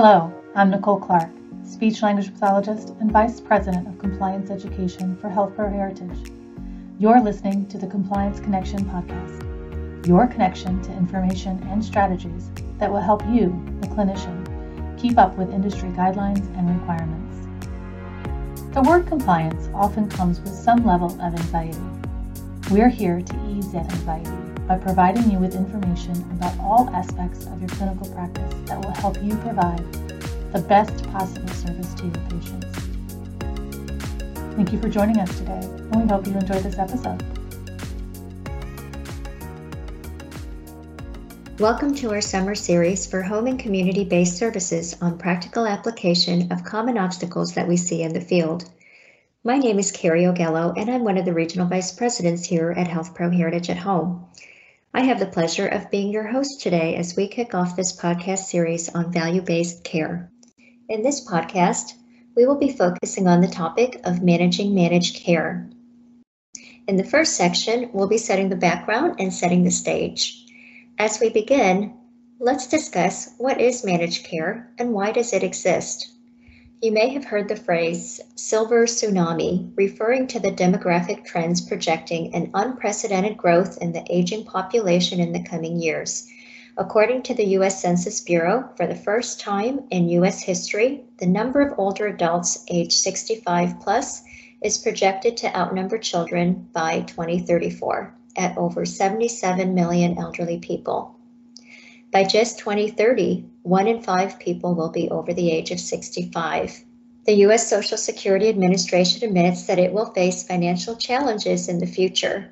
Hello, I'm Nicole Clark, speech language pathologist and Vice President of Compliance Education for Health Pro Heritage. You're listening to the Compliance Connection podcast, your connection to information and strategies that will help you, the clinician, keep up with industry guidelines and requirements. The word compliance often comes with some level of anxiety. We're here to ease that anxiety by providing you with information about all aspects of your clinical practice that will help you provide the best possible service to your patients. Thank you for joining us today, and we hope you enjoyed this episode. Welcome to our summer series for home and community based services on practical application of common obstacles that we see in the field. My name is Carrie Ogello, and I'm one of the regional vice presidents here at Health Pro Heritage at Home. I have the pleasure of being your host today as we kick off this podcast series on value based care. In this podcast, we will be focusing on the topic of managing managed care. In the first section, we'll be setting the background and setting the stage. As we begin, let's discuss what is managed care and why does it exist. You may have heard the phrase silver tsunami, referring to the demographic trends projecting an unprecedented growth in the aging population in the coming years According to the U.S. Census Bureau, for the first time in U.S. history, the number of older adults age 65 plus is projected to outnumber children by 2034 at over 77 million elderly people. By just 2030, one in five people will be over the age of 65. The U.S. Social Security Administration admits that it will face financial challenges in the future.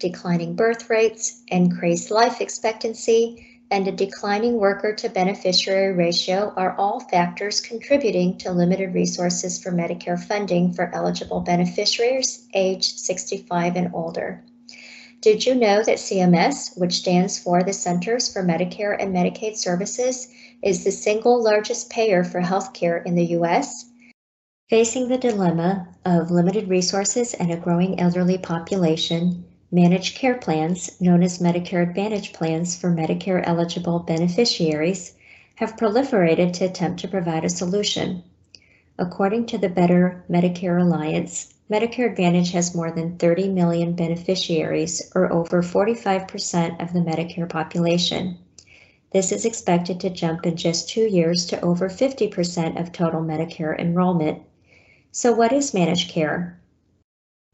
Declining birth rates, increased life expectancy, and a declining worker to beneficiary ratio are all factors contributing to limited resources for Medicare funding for eligible beneficiaries aged 65 and older. Did you know that CMS, which stands for the Centers for Medicare and Medicaid Services, is the single largest payer for healthcare in the U.S.? Facing the dilemma of limited resources and a growing elderly population, Managed care plans, known as Medicare Advantage plans for Medicare eligible beneficiaries, have proliferated to attempt to provide a solution. According to the Better Medicare Alliance, Medicare Advantage has more than 30 million beneficiaries, or over 45% of the Medicare population. This is expected to jump in just two years to over 50% of total Medicare enrollment. So, what is managed care?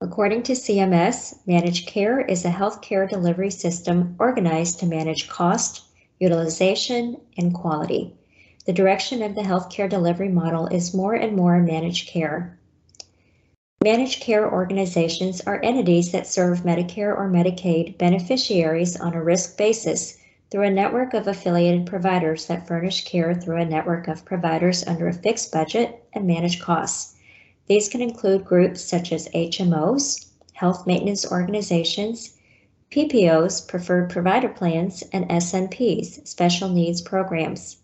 According to CMS, managed care is a healthcare delivery system organized to manage cost, utilization, and quality. The direction of the healthcare delivery model is more and more managed care. Managed care organizations are entities that serve Medicare or Medicaid beneficiaries on a risk basis through a network of affiliated providers that furnish care through a network of providers under a fixed budget and manage costs. These can include groups such as HMOs, health maintenance organizations, PPOs, preferred provider plans, and SNPs, special needs programs.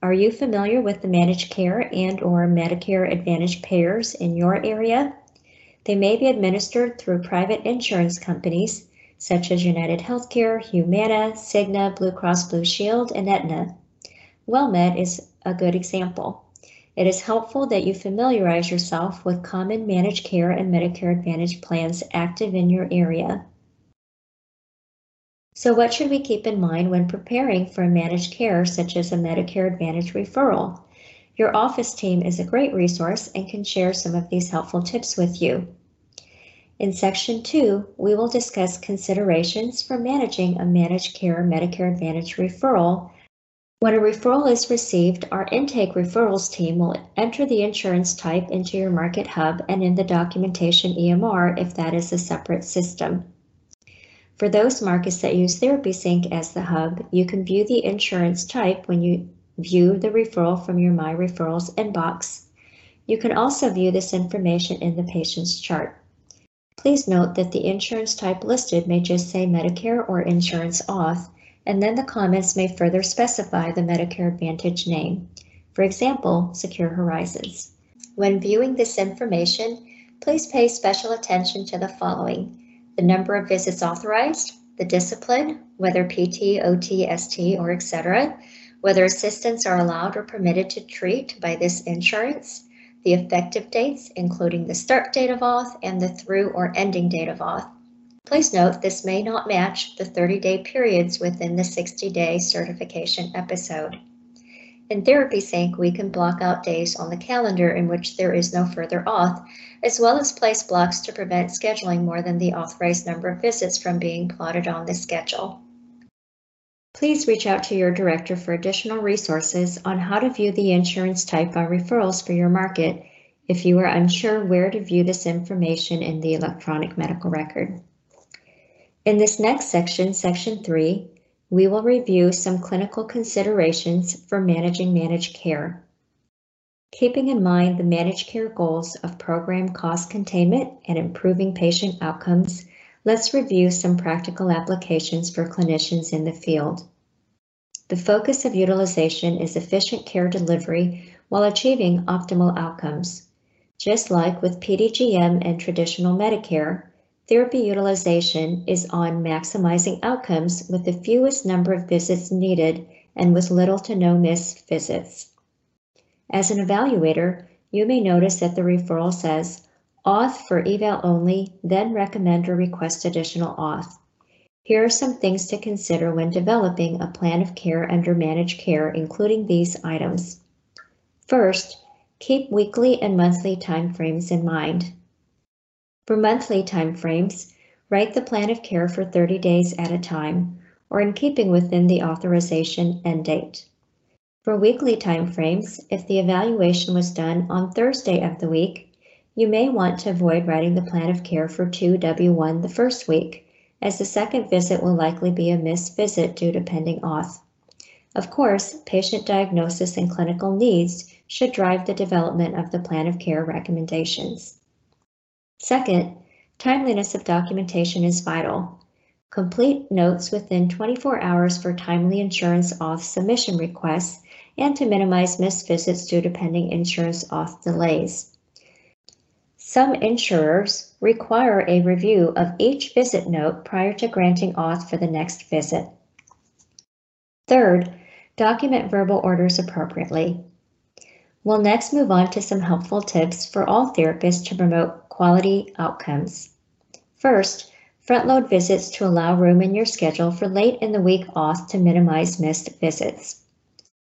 Are you familiar with the managed care and or Medicare Advantage payers in your area? They may be administered through private insurance companies such as United Healthcare, Humana, Cigna, Blue Cross Blue Shield, and Aetna. WellMed is a good example. It is helpful that you familiarize yourself with common managed care and Medicare Advantage plans active in your area. So, what should we keep in mind when preparing for a managed care such as a Medicare Advantage referral? Your office team is a great resource and can share some of these helpful tips with you. In Section 2, we will discuss considerations for managing a managed care Medicare Advantage referral when a referral is received, our intake referrals team will enter the insurance type into your Market Hub and in the documentation EMR if that is a separate system. For those markets that use TherapySync as the hub, you can view the insurance type when you view the referral from your My Referrals inbox. You can also view this information in the patient's chart. Please note that the insurance type listed may just say Medicare or Insurance Auth, and then the comments may further specify the Medicare Advantage name. For example, Secure Horizons. When viewing this information, please pay special attention to the following. The number of visits authorized, the discipline, whether PT, OT, ST, or etc., whether assistants are allowed or permitted to treat by this insurance, the effective dates, including the start date of auth and the through or ending date of auth. Please note this may not match the 30 day periods within the 60 day certification episode. In TherapySync, we can block out days on the calendar in which there is no further auth, as well as place blocks to prevent scheduling more than the authorized number of visits from being plotted on the schedule. Please reach out to your director for additional resources on how to view the insurance type on referrals for your market if you are unsure where to view this information in the electronic medical record. In this next section, section 3, we will review some clinical considerations for managing managed care. Keeping in mind the managed care goals of program cost containment and improving patient outcomes, let's review some practical applications for clinicians in the field. The focus of utilization is efficient care delivery while achieving optimal outcomes. Just like with PDGM and traditional Medicare, Therapy utilization is on maximizing outcomes with the fewest number of visits needed and with little to no missed visits. As an evaluator, you may notice that the referral says auth for eval only, then recommend or request additional auth. Here are some things to consider when developing a plan of care under managed care, including these items. First, keep weekly and monthly timeframes in mind. For monthly timeframes, write the plan of care for 30 days at a time, or in keeping within the authorization end date. For weekly timeframes, if the evaluation was done on Thursday of the week, you may want to avoid writing the plan of care for 2W1 the first week, as the second visit will likely be a missed visit due to pending auth. Of course, patient diagnosis and clinical needs should drive the development of the plan of care recommendations. Second, timeliness of documentation is vital. Complete notes within 24 hours for timely insurance auth submission requests and to minimize missed visits due to pending insurance auth delays. Some insurers require a review of each visit note prior to granting auth for the next visit. Third, document verbal orders appropriately. We'll next move on to some helpful tips for all therapists to promote quality outcomes. First, front load visits to allow room in your schedule for late in the week auth to minimize missed visits.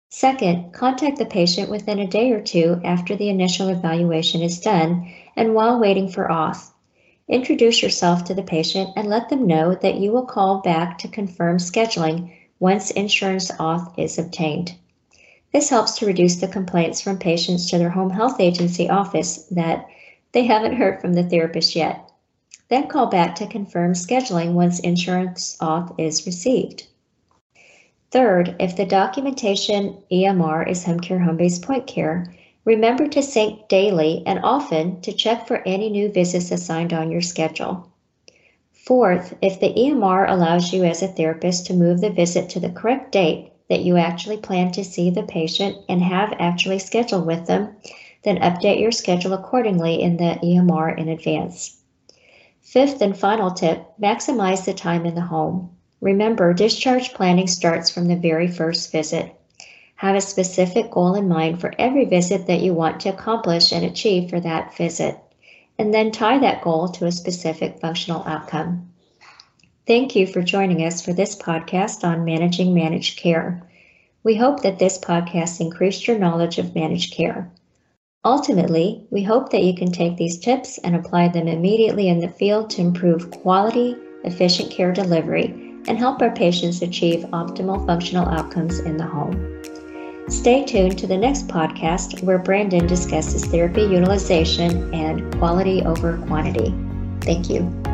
Second, contact the patient within a day or two after the initial evaluation is done and while waiting for auth. Introduce yourself to the patient and let them know that you will call back to confirm scheduling once insurance auth is obtained. This helps to reduce the complaints from patients to their home health agency office that they haven't heard from the therapist yet. Then call back to confirm scheduling once insurance auth is received. Third, if the documentation EMR is Homecare Homebase point care, remember to sync daily and often to check for any new visits assigned on your schedule. Fourth, if the EMR allows you as a therapist to move the visit to the correct date that you actually plan to see the patient and have actually scheduled with them, then update your schedule accordingly in the EMR in advance. Fifth and final tip, maximize the time in the home. Remember, discharge planning starts from the very first visit. Have a specific goal in mind for every visit that you want to accomplish and achieve for that visit, and then tie that goal to a specific functional outcome. Thank you for joining us for this podcast on managing managed care. We hope that this podcast increased your knowledge of managed care. Ultimately, we hope that you can take these tips and apply them immediately in the field to improve quality, efficient care delivery and help our patients achieve optimal functional outcomes in the home. Stay tuned to the next podcast where Brandon discusses therapy utilization and quality over quantity. Thank you.